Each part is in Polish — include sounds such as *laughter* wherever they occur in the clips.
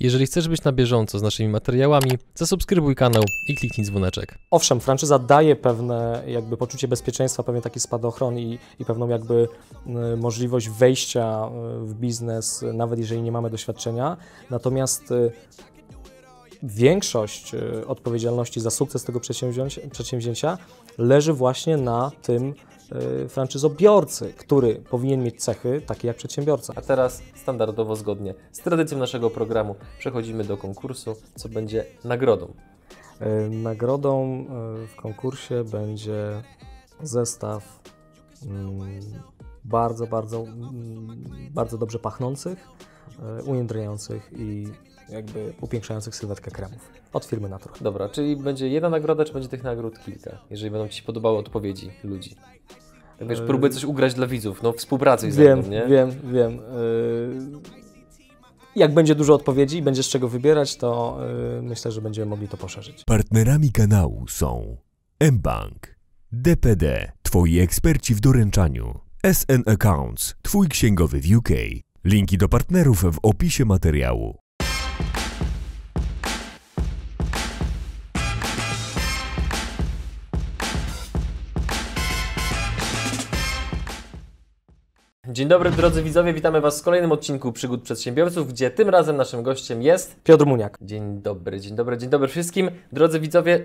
Jeżeli chcesz być na bieżąco z naszymi materiałami, zasubskrybuj kanał i kliknij dzwoneczek. Owszem, franczyza daje pewne jakby poczucie bezpieczeństwa, pewien taki spadochron i, i pewną jakby y, możliwość wejścia y, w biznes, nawet jeżeli nie mamy doświadczenia. Natomiast y, większość odpowiedzialności za sukces tego przedsięwzięcia, leży właśnie na tym franczyzobiorcy, który powinien mieć cechy takie jak przedsiębiorca. A teraz standardowo zgodnie z tradycją naszego programu przechodzimy do konkursu, co będzie nagrodą. Y, Nagrodą y, w konkursie będzie zestaw mm, bardzo, bardzo, mm, bardzo dobrze pachnących, ujędrniających i jakby upiększających sylwetkę kremów od firmy Natura. Dobra, czyli będzie jedna nagroda, czy będzie tych nagród kilka, jeżeli będą Ci się podobały odpowiedzi ludzi. Tak wiesz, Yy. próbuję coś ugrać dla widzów, no współpracuj ze Wiem, mną, nie? wiem, wiem. y, Jak będzie dużo odpowiedzi i będzie z czego wybierać, to y, myślę, że będziemy mogli to poszerzyć. Partnerami kanału są mBank, DPD, Twoi eksperci w doręczaniu, SN Accounts, Twój księgowy w UK. Linki do partnerów w opisie materiału. Dzień dobry drodzy widzowie, witamy Was w kolejnym odcinku Przygód Przedsiębiorców, gdzie tym razem naszym gościem jest... Piotr Muniak. Dzień dobry, dzień dobry, dzień dobry wszystkim. Drodzy widzowie,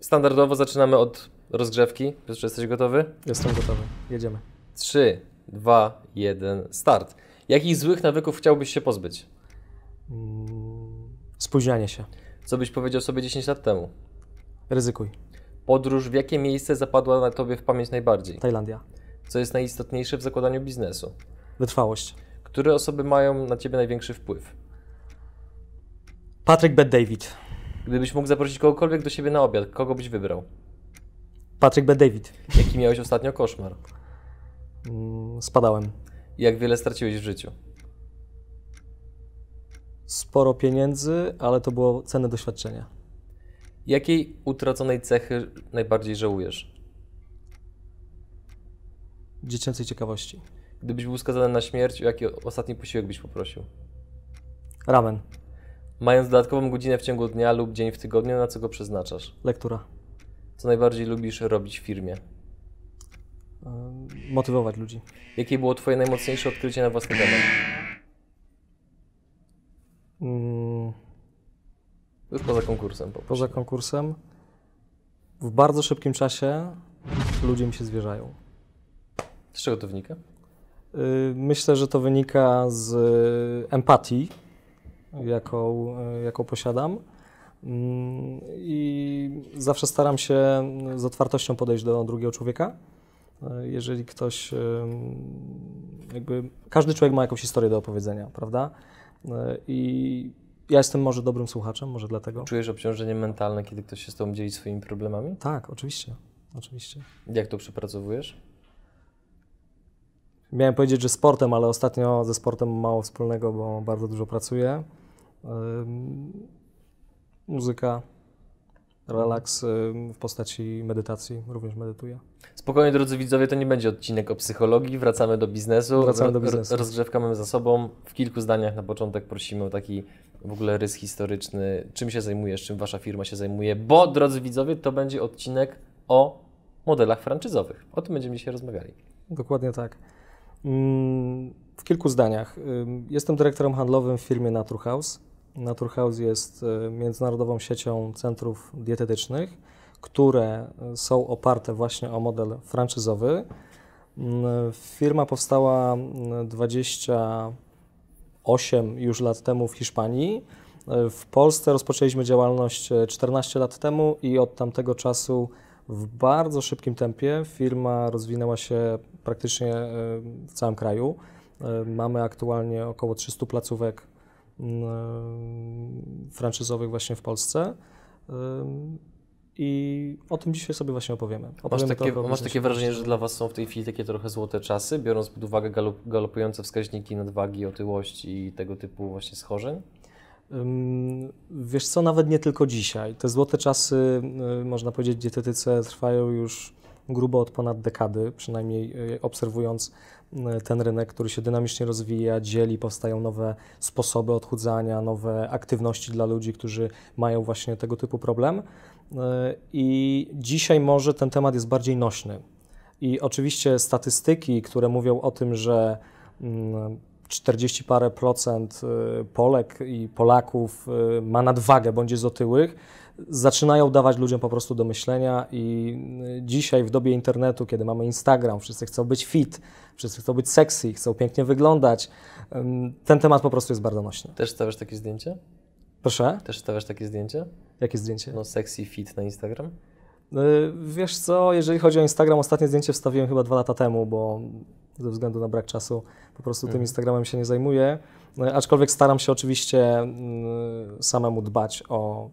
standardowo zaczynamy od rozgrzewki. Piotrze, jesteś gotowy? Jestem gotowy. Jedziemy. 3, 2, 1, start. Jakich złych nawyków chciałbyś się pozbyć? Mm, Spóźnianie się. Co byś powiedział sobie 10 lat temu? Ryzykuj. Podróż w jakie miejsce zapadła na Tobie w pamięć najbardziej? Tajlandia. Co jest najistotniejsze w zakładaniu biznesu? Wytrwałość. Które osoby mają na Ciebie największy wpływ? Patrick Bet David. Gdybyś mógł zaprosić kogokolwiek do siebie na obiad, kogo byś wybrał? Patrick Bet David. Jaki miałeś ostatnio koszmar? Mm, Spadałem. Jak wiele straciłeś w życiu? Sporo pieniędzy, ale to było cenne doświadczenie. Jakiej utraconej cechy najbardziej żałujesz? Dziecięcej ciekawości. Gdybyś był skazany na śmierć, o jaki ostatni posiłek byś poprosił? Ramen. Mając dodatkową godzinę w ciągu dnia lub dzień w tygodniu, na co go przeznaczasz? Lektura. Co najbardziej lubisz robić w firmie? Motywować ludzi. Jakie było Twoje najmocniejsze odkrycie na własny temat? Mm, Już poza konkursem. Po Poza konkursem w bardzo szybkim czasie ludzie mi się zwierzają. Z czego to wynika? Y, Myślę, że to wynika z y, empatii, jaką, y, jaką posiadam. Mm, I zawsze staram się z otwartością podejść do drugiego człowieka. Jeżeli ktoś, jakby każdy człowiek ma jakąś historię do opowiedzenia, prawda? Y, I ja jestem może dobrym słuchaczem, może dlatego. Czujesz obciążenie mentalne, kiedy ktoś się z Tobą dzieli swoimi problemami? Tak, oczywiście, oczywiście. Jak to przepracowujesz? Miałem powiedzieć, że sportem, ale ostatnio ze sportem mało wspólnego, bo bardzo dużo pracuję. Ym, Muzyka, relaks ym, w postaci medytacji, również medytuję. Spokojnie, drodzy widzowie, to nie będzie odcinek o psychologii. Wracamy do biznesu. Wracamy do biznesu. Rozgrzewka mamy za sobą. W kilku zdaniach na początek prosimy o taki w ogóle rys historyczny. Czym się zajmujesz, czym Wasza firma się zajmuje? Bo, drodzy widzowie, to będzie odcinek o modelach franczyzowych. O tym będziemy dzisiaj rozmawiali. Dokładnie tak. Ym, W kilku zdaniach. Jestem dyrektorem handlowym w firmie Naturhaus. Naturhaus jest y, międzynarodową siecią centrów dietetycznych, które y, są oparte właśnie o model franczyzowy. Ym, Firma powstała y, 28 już lat temu w Hiszpanii. Y, W Polsce rozpoczęliśmy działalność y, 14 lat temu i od tamtego czasu w bardzo szybkim tempie firma rozwinęła się praktycznie w całym kraju. Mamy aktualnie około 300 placówek franczyzowych właśnie w Polsce. I o tym dzisiaj sobie właśnie opowiemy. Masz Opowiemy takie, trochę o masz takie wrażenie, że dla Was są w tej chwili takie trochę złote czasy, biorąc pod uwagę galop, galopujące wskaźniki nadwagi, otyłości i tego typu właśnie schorzeń? Wiesz co, nawet nie tylko dzisiaj. Te złote czasy, można powiedzieć, w dietetyce trwają już grubo od ponad dekady, przynajmniej y, obserwując ten rynek, który się dynamicznie rozwija, dzieli, powstają nowe sposoby odchudzania, nowe aktywności dla ludzi, którzy mają właśnie tego typu problem. Y, I dzisiaj może ten temat jest bardziej nośny. I oczywiście statystyki, które mówią o tym, że mm, 40 parę procent y, Polek i Polaków ma nadwagę bądź jest otyłych, zaczynają dawać ludziom po prostu do myślenia i y, dzisiaj w dobie internetu, kiedy mamy Instagram, wszyscy chcą być fit, wszyscy chcą być sexy, chcą pięknie wyglądać, ten temat po prostu jest bardzo nośny. Też stawiasz takie zdjęcie? Proszę, Też stawiasz takie zdjęcie? jakie zdjęcie? No sexy fit na Instagram? Y, Wiesz co, jeżeli chodzi o Instagram, ostatnie zdjęcie wstawiłem chyba dwa lata temu, bo ze względu na brak czasu po prostu tym Mhm. Instagramem się nie zajmuję. Y, Aczkolwiek staram się oczywiście y, samemu dbać o,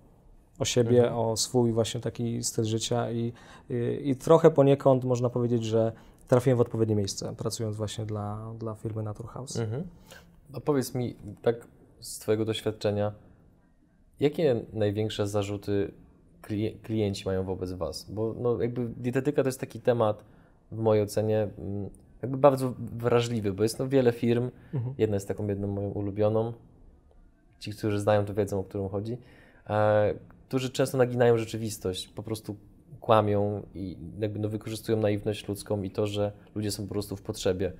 o siebie, Mhm. o swój właśnie taki styl życia i, i, i trochę poniekąd można powiedzieć, że trafiłem w odpowiednie miejsce, pracując właśnie dla, dla firmy Naturhaus. Mhm. A powiedz mi, tak z Twojego doświadczenia, jakie największe zarzuty klien- klienci mają wobec Was? Bo no, jakby dietetyka to jest taki temat, w mojej ocenie, mm, jakby bardzo wrażliwy, bo jest no wiele firm, Mhm. jedna jest taką jedną moją ulubioną, ci, którzy znają, to wiedzą, o którą chodzi, e, którzy często naginają rzeczywistość, po prostu kłamią i jakby no, wykorzystują naiwność ludzką i to, że ludzie są po prostu w potrzebie.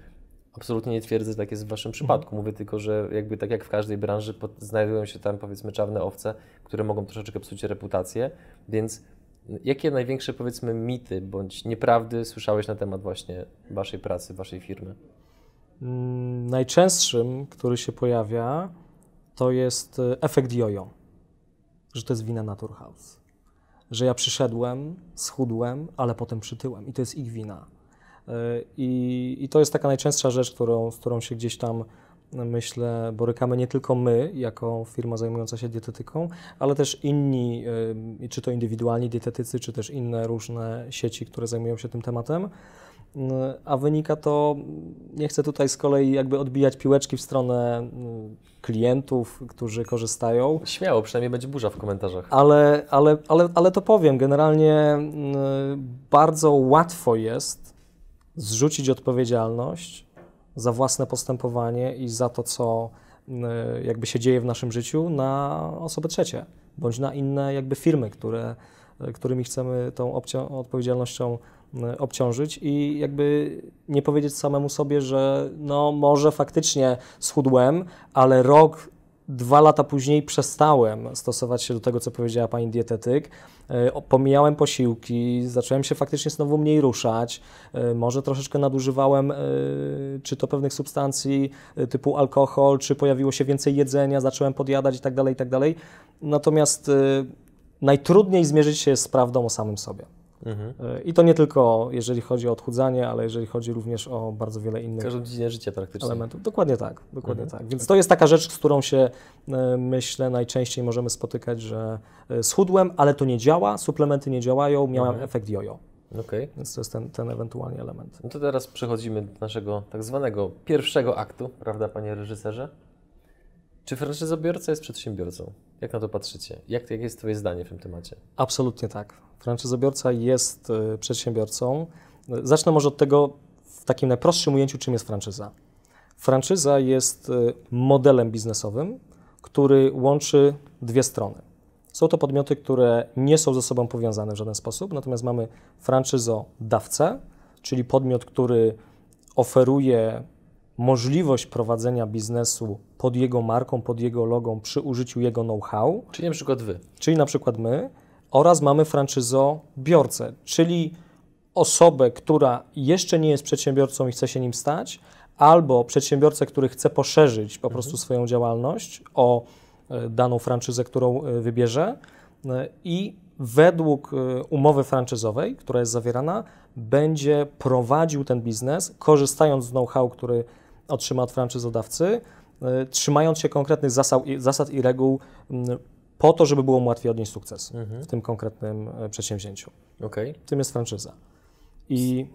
Absolutnie nie twierdzę, że tak jest w Waszym przypadku. Mówię tylko, że jakby tak jak w każdej branży pod, znajdują się tam powiedzmy czarne owce, które mogą troszeczkę psuć reputację, więc jakie największe powiedzmy mity bądź nieprawdy słyszałeś na temat właśnie Waszej pracy, Waszej firmy? Mm, Najczęstszym, który się pojawia, to jest e, efekt jojo, że to jest wina Naturhaus. Że ja przyszedłem, schudłem, ale potem przytyłem i to jest ich wina. E, I, I to jest taka najczęstsza rzecz, którą, z którą się gdzieś tam, myślę, borykamy nie tylko my, jako firma zajmująca się dietetyką, ale też inni, e, czy to indywidualni dietetycy, czy też inne różne sieci, które zajmują się tym tematem. Mm, A wynika to, nie chcę tutaj z kolei jakby odbijać piłeczki w stronę mm, klientów, którzy korzystają, Śmiało, przynajmniej będzie burza w komentarzach. ale, ale, ale, ale to powiem, generalnie mm, bardzo łatwo jest zrzucić odpowiedzialność za własne postępowanie i za to, co jakby się dzieje w naszym życiu na osoby trzecie, bądź na inne jakby firmy, które, którymi chcemy tą odpowiedzialnością obciążyć i jakby nie powiedzieć samemu sobie, że no może faktycznie schudłem, ale rok, dwa lata później przestałem stosować się do tego, co powiedziała pani dietetyk. E, Pomijałem posiłki, zacząłem się faktycznie znowu mniej ruszać, e, może troszeczkę nadużywałem e, czy to pewnych substancji e, typu alkohol, czy pojawiło się więcej jedzenia, zacząłem podjadać i tak dalej, tak dalej. Natomiast e, najtrudniej zmierzyć się z prawdą o samym sobie. Mhm. E, I to nie tylko jeżeli chodzi o odchudzanie, ale jeżeli chodzi również o bardzo wiele innych Każdą dziedzinę życia praktycznie. elementów. Dokładnie tak, dokładnie Mhm. tak. Więc to jest taka rzecz, z którą się e, myślę najczęściej możemy spotykać, że e, schudłem, ale to nie działa, suplementy nie działają, miałem Mhm. efekt jojo. Okej. Więc to jest ten, ten ewentualnie element. No to teraz przechodzimy do naszego tak zwanego pierwszego aktu, prawda, panie reżyserze? Czy franczyzobiorca jest przedsiębiorcą? Jak na to patrzycie? Jak, jakie jest Twoje zdanie w tym temacie? Absolutnie tak. Franczyzobiorca jest e, przedsiębiorcą. Zacznę może od tego w takim najprostszym ujęciu, czym jest franczyza. Franczyza jest e, modelem biznesowym, który łączy dwie strony. Są to podmioty, które nie są ze sobą powiązane w żaden sposób, natomiast mamy franczyzodawcę, czyli podmiot, który oferuje możliwość prowadzenia biznesu pod jego marką, pod jego logą, przy użyciu jego know-how, Czyli na przykład Wy. czyli na przykład my, oraz mamy franczyzobiorcę, czyli osobę, która jeszcze nie jest przedsiębiorcą i chce się nim stać, albo przedsiębiorcę, który chce poszerzyć po prostu swoją działalność o e, daną franczyzę, którą e, wybierze. E, i według umowy franczyzowej, która jest zawierana, będzie prowadził ten biznes, korzystając z know-how, który otrzyma od franczyzodawcy, e, trzymając się konkretnych zasad, i- reguł po to, żeby było mu łatwiej odnieść sukces Mhm. w tym konkretnym e, przedsięwzięciu. Okej. Tym jest franczyza. I,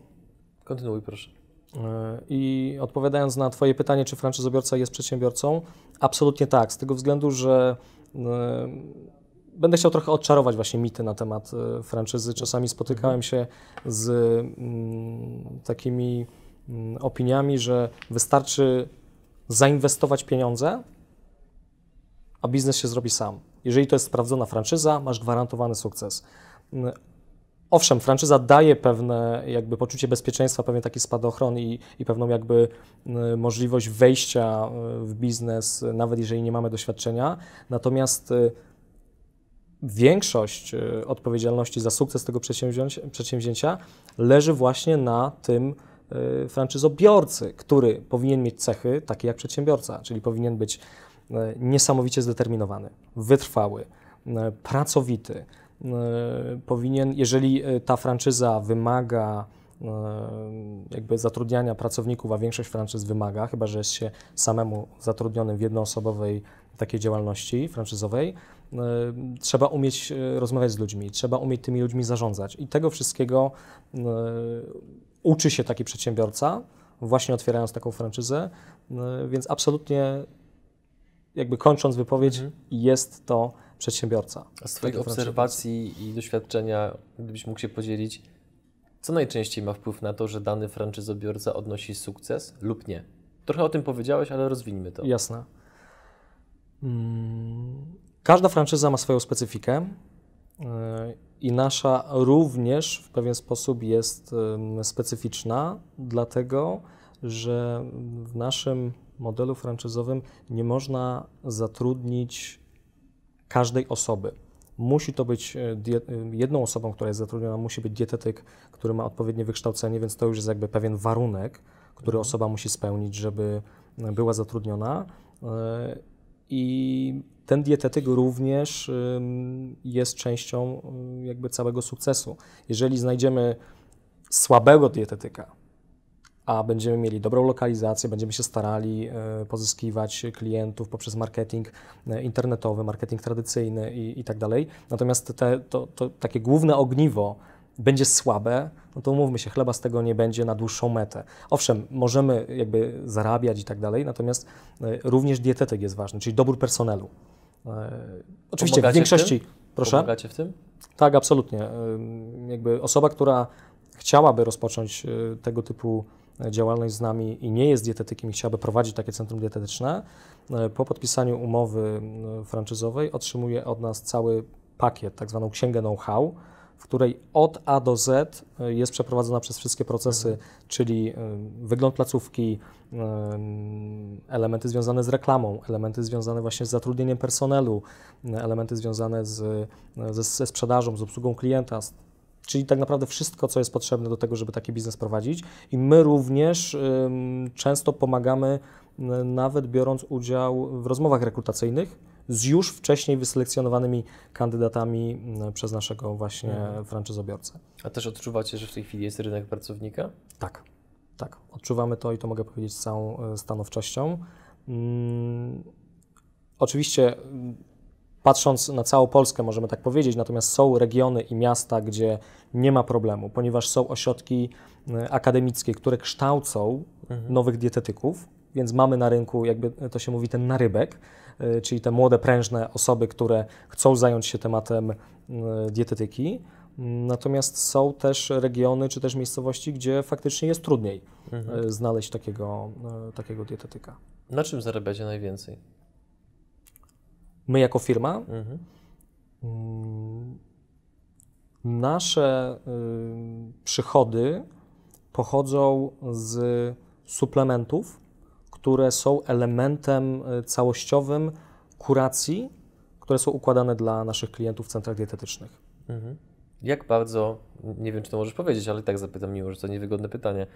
Kontynuuj proszę. e, I odpowiadając na Twoje pytanie, czy franczyzobiorca jest przedsiębiorcą, absolutnie tak, z tego względu, że będę chciał trochę odczarować właśnie mity na temat franczyzy. Czasami spotykałem się z takimi opiniami, że wystarczy zainwestować pieniądze, a biznes się zrobi sam. Jeżeli to jest sprawdzona franczyza, masz gwarantowany sukces. Mm, Owszem, franczyza daje pewne jakby poczucie bezpieczeństwa, pewien taki spadochron i, i pewną jakby y, możliwość wejścia y, w biznes, nawet jeżeli nie mamy doświadczenia. Natomiast y, większość y, odpowiedzialności za sukces tego przedsięwzięcia, leży właśnie na tym franczyzobiorcy, który powinien mieć cechy takie jak przedsiębiorca, czyli powinien być y, niesamowicie zdeterminowany, wytrwały, y, pracowity. Y, Powinien, jeżeli y, ta franczyza wymaga y, jakby zatrudniania pracowników, a większość franczyz wymaga, chyba że jest się samemu zatrudnionym w jednoosobowej takiej działalności franczyzowej, y, trzeba umieć y, rozmawiać z ludźmi, trzeba umieć tymi ludźmi zarządzać. I tego wszystkiego y, uczy się taki przedsiębiorca, właśnie otwierając taką franczyzę, y, więc absolutnie jakby kończąc wypowiedź, Mhm. jest to przedsiębiorca. A z Twoich obserwacji i doświadczenia, gdybyś mógł się podzielić, co najczęściej ma wpływ na to, że dany franczyzobiorca odnosi sukces lub nie? Trochę o tym powiedziałeś, ale rozwiniemy to. Jasne. Mm, Każda franczyza ma swoją specyfikę yy, i nasza również w pewien sposób jest specyficzna, dlatego że w naszym modelu franczyzowym nie można zatrudnić każdej osoby. Musi to być e, y, jedną osobą, która jest zatrudniona, musi być dietetyk, który ma odpowiednie wykształcenie, więc to już jest jakby pewien warunek, który osoba musi spełnić, żeby e, była zatrudniona. I ten dietetyk również jest częścią jakby całego sukcesu. Jeżeli znajdziemy słabego dietetyka, a będziemy mieli dobrą lokalizację, będziemy się starali e, pozyskiwać klientów poprzez marketing e, internetowy, marketing tradycyjny i, i tak dalej. Natomiast te, to, to takie główne ogniwo będzie słabe, no to umówmy się, chleba z tego nie będzie na dłuższą metę. Owszem, możemy jakby zarabiać i tak dalej, natomiast e, również dietetyk jest ważny, czyli dobór personelu. E, Oczywiście Pomagacie w w większości, proszę. Pomagacie w tym? Tak, absolutnie. Ym, Jakby osoba, która chciałaby rozpocząć tego typu e, działalność z nami i nie jest dietetykiem i chciałaby prowadzić takie centrum dietetyczne, po podpisaniu umowy franczyzowej otrzymuje od nas cały pakiet, tak zwaną księgę know-how, w której od A do Z y, jest przeprowadzona przez wszystkie procesy, czyli y, wygląd placówki, y, elementy związane z reklamą, elementy związane właśnie z zatrudnieniem personelu, elementy związane z, ze, ze sprzedażą, z obsługą klienta, czyli tak naprawdę wszystko, co jest potrzebne do tego, żeby taki biznes prowadzić. I my również często pomagamy, nawet biorąc udział w rozmowach rekrutacyjnych z już wcześniej wyselekcjonowanymi kandydatami y, przez naszego właśnie Mhm. franczyzobiorcę. A też odczuwacie, że w tej chwili jest rynek pracownika? Tak, tak. Odczuwamy to i to mogę powiedzieć z całą e, stanowczością. Mm, oczywiście, mm, patrząc na całą Polskę, możemy tak powiedzieć, natomiast są regiony i miasta, gdzie nie ma problemu, ponieważ są ośrodki e, akademickie, które kształcą nowych dietetyków, więc mamy na rynku, jakby to się mówi, ten narybek, czyli te młode, prężne osoby, które chcą zająć się tematem e, dietetyki. Natomiast są też regiony czy też miejscowości, gdzie faktycznie jest trudniej e, znaleźć takiego, takiego dietetyka. Na czym zarabiacie najwięcej? My jako firma Mhm. Mm, Nasze y, przychody pochodzą z suplementów, które są elementem y, całościowym kuracji, które są układane dla naszych klientów w centrach dietetycznych. Mhm. Jak bardzo, nie wiem czy to możesz powiedzieć, ale i tak zapytam, mimo że to niewygodne pytanie.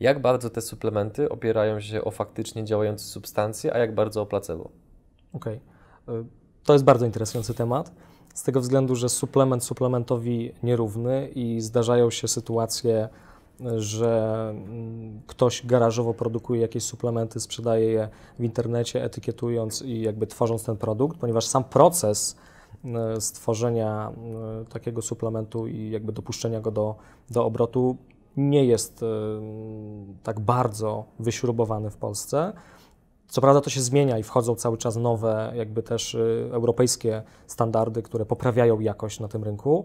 Jak bardzo te suplementy opierają się o faktycznie działające substancje, a jak bardzo o placebo? Okej. Y, To jest bardzo interesujący temat, z tego względu, że suplement suplementowi nierówny i zdarzają się sytuacje, że mm, ktoś garażowo produkuje jakieś suplementy, sprzedaje je w internecie, etykietując i jakby tworząc ten produkt, ponieważ sam proces y, stworzenia y, takiego suplementu i jakby dopuszczenia go do, do obrotu nie jest y, tak bardzo wyśrubowany w Polsce. Co prawda to się zmienia i wchodzą cały czas nowe, jakby też y, europejskie standardy, które poprawiają jakość na tym rynku.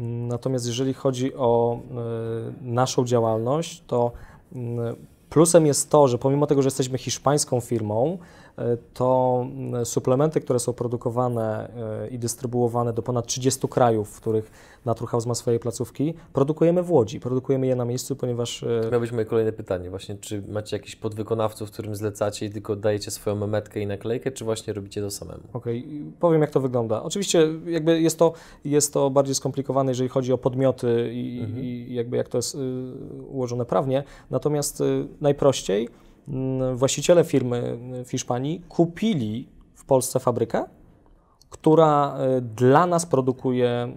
Natomiast jeżeli chodzi o y, naszą działalność, to mm, Plusem jest to, że pomimo tego, że jesteśmy hiszpańską firmą, e, to mm, suplementy, które są produkowane e, i dystrybuowane do ponad 30 krajów, w których Naturhaus ma swoje placówki, produkujemy w Łodzi. Produkujemy je na miejscu, ponieważ e, To miało być moje kolejne pytanie. Właśnie, czy macie jakichś podwykonawców, którym zlecacie i tylko dajecie swoją memetkę i naklejkę, czy właśnie robicie to samemu? Okej, powiem jak to wygląda. Oczywiście jakby jest to, jest to bardziej skomplikowane, jeżeli chodzi o podmioty i, Mhm. i jakby jak to jest y, ułożone prawnie. Natomiast y, najprościej właściciele firmy y, w Hiszpanii kupili w Polsce fabrykę, która y, dla nas produkuje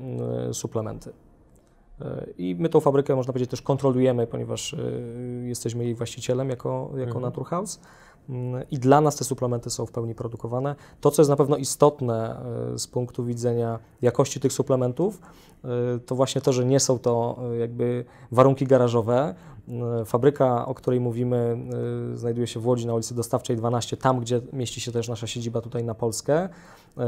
y, suplementy. I my tą fabrykę, można powiedzieć, też kontrolujemy, ponieważ jesteśmy jej właścicielem jako, jako Mhm. Naturhaus. Mm, I dla nas te suplementy są w pełni produkowane. To, co jest na pewno istotne z punktu widzenia jakości tych suplementów, to właśnie to, że nie są to jakby warunki garażowe. Y, Fabryka, o której mówimy, y, znajduje się w Łodzi na ulicy Dostawczej 12, tam gdzie mieści się też nasza siedziba tutaj na Polskę.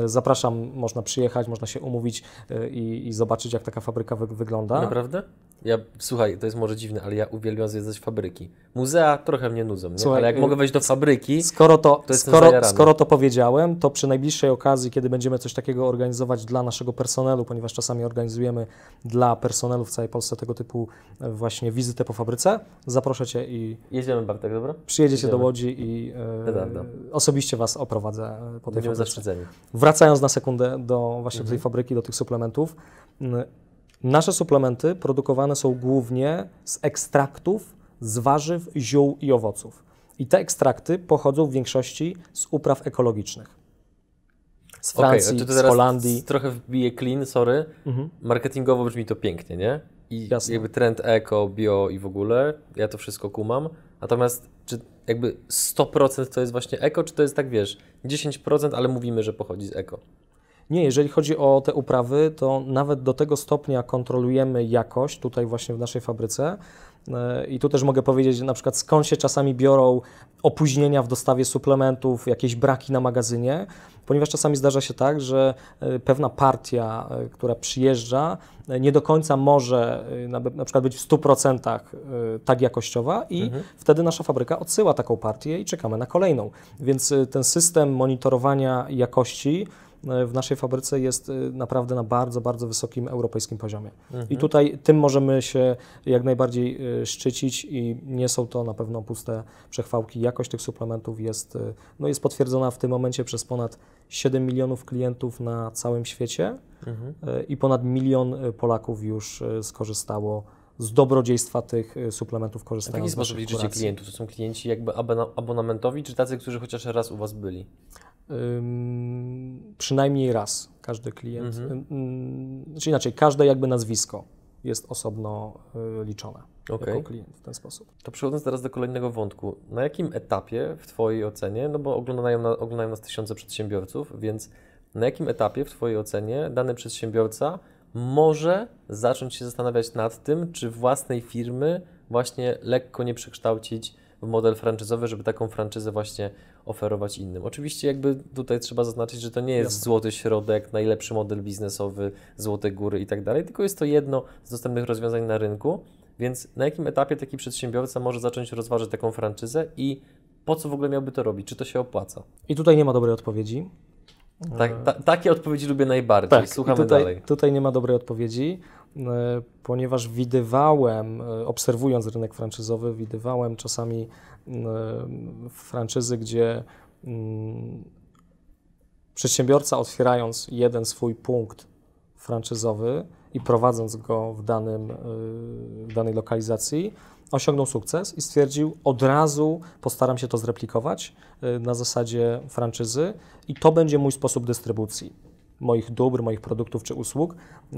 Y, Zapraszam, można przyjechać, można się umówić y, i, i zobaczyć, jak taka fabryka wy, wygląda. Naprawdę? Ja, słuchaj, to jest może dziwne, ale ja uwielbiam zwiedzać fabryki. Muzea trochę mnie nudzą, nie? Słuchaj, ale jak y, mogę wejść do fabryki, Skoro to, To skoro, skoro to powiedziałem, to przy najbliższej okazji, kiedy będziemy coś takiego organizować dla naszego personelu, ponieważ czasami organizujemy dla personelu w całej Polsce tego typu e, właśnie wizytę po fabryce, zaproszę Cię i jedziemy Bartek, dobra? przyjedziecie do Jedziemy. Łodzi i e, osobiście Was oprowadzę e, po tej Będziemy fabryce. zaszczyceni. Wracając na sekundę do właśnie Mhm. tej fabryki, do tych suplementów. m, Nasze suplementy produkowane są głównie z ekstraktów z warzyw, ziół i owoców. I te ekstrakty pochodzą w większości z upraw ekologicznych. Z Francji, to, to z Holandii. trochę wbiję clean, sorry. Mhm. Marketingowo brzmi to pięknie, nie? I Jasne. jakby trend eko, bio i w ogóle, ja to wszystko kumam. Natomiast czy jakby 100% to jest właśnie eko, czy to jest tak, wiesz, 10%, ale mówimy, że pochodzi z eko? Nie, jeżeli chodzi o te uprawy, to nawet do tego stopnia kontrolujemy jakość tutaj właśnie w naszej fabryce. E, I tu też mogę powiedzieć, na przykład skąd się czasami biorą opóźnienia w dostawie suplementów, jakieś braki na magazynie, ponieważ czasami zdarza się tak, że e, pewna partia, e, która przyjeżdża, nie do końca może na, przykład być w 100% e, tak jakościowa i Mhm. wtedy nasza fabryka odsyła taką partię i czekamy na kolejną. Więc ten system monitorowania jakości w naszej fabryce jest e, naprawdę na bardzo, bardzo wysokim europejskim poziomie. Mhm. I tutaj tym możemy się jak najbardziej e, szczycić i nie są to na pewno puste przechwałki. Jakość tych suplementów jest, e, no jest potwierdzona w tym momencie przez ponad 7 milionów klientów na całym świecie Mhm. e, i ponad milion e, Polaków już e, skorzystało z dobrodziejstwa tych e, suplementów A w jaki sposób liczycie klientów? To są klienci jakby abona- abonamentowi, czy tacy, którzy chociaż raz u Was byli? Przynajmniej raz każdy klient. Mhm. Znaczy inaczej, każde jakby nazwisko jest osobno y, liczone Okej. jako klient w ten sposób. To przechodząc teraz do kolejnego wątku. Na jakim etapie w Twojej ocenie, no bo oglądają, oglądają nas tysiące przedsiębiorców, więc na jakim etapie w Twojej ocenie dany przedsiębiorca może zacząć się zastanawiać nad tym, czy własnej firmy właśnie lekko nie przekształcić w model franczyzowy, żeby taką franczyzę właśnie oferować innym. Oczywiście jakby tutaj trzeba zaznaczyć, że to nie jest Jasne. złoty środek, najlepszy model biznesowy, złote góry i tak dalej, tylko jest to jedno z dostępnych rozwiązań na rynku, więc na jakim etapie taki przedsiębiorca może zacząć rozważać taką franczyzę i po co w ogóle miałby to robić? Czy to się opłaca? I tutaj nie ma dobrej odpowiedzi. Tak, ta, takie odpowiedzi lubię najbardziej. Tak, Słuchamy tutaj, dalej. tutaj nie ma dobrej odpowiedzi, e, ponieważ widywałem, e, obserwując rynek franczyzowy, widywałem czasami franczyzy, gdzie przedsiębiorca otwierając jeden swój punkt franczyzowy i prowadząc go w, danym, y, w danej lokalizacji, osiągnął sukces i stwierdził, od razu postaram się to zreplikować y, na zasadzie franczyzy i to będzie mój sposób dystrybucji moich dóbr, moich produktów czy usług y,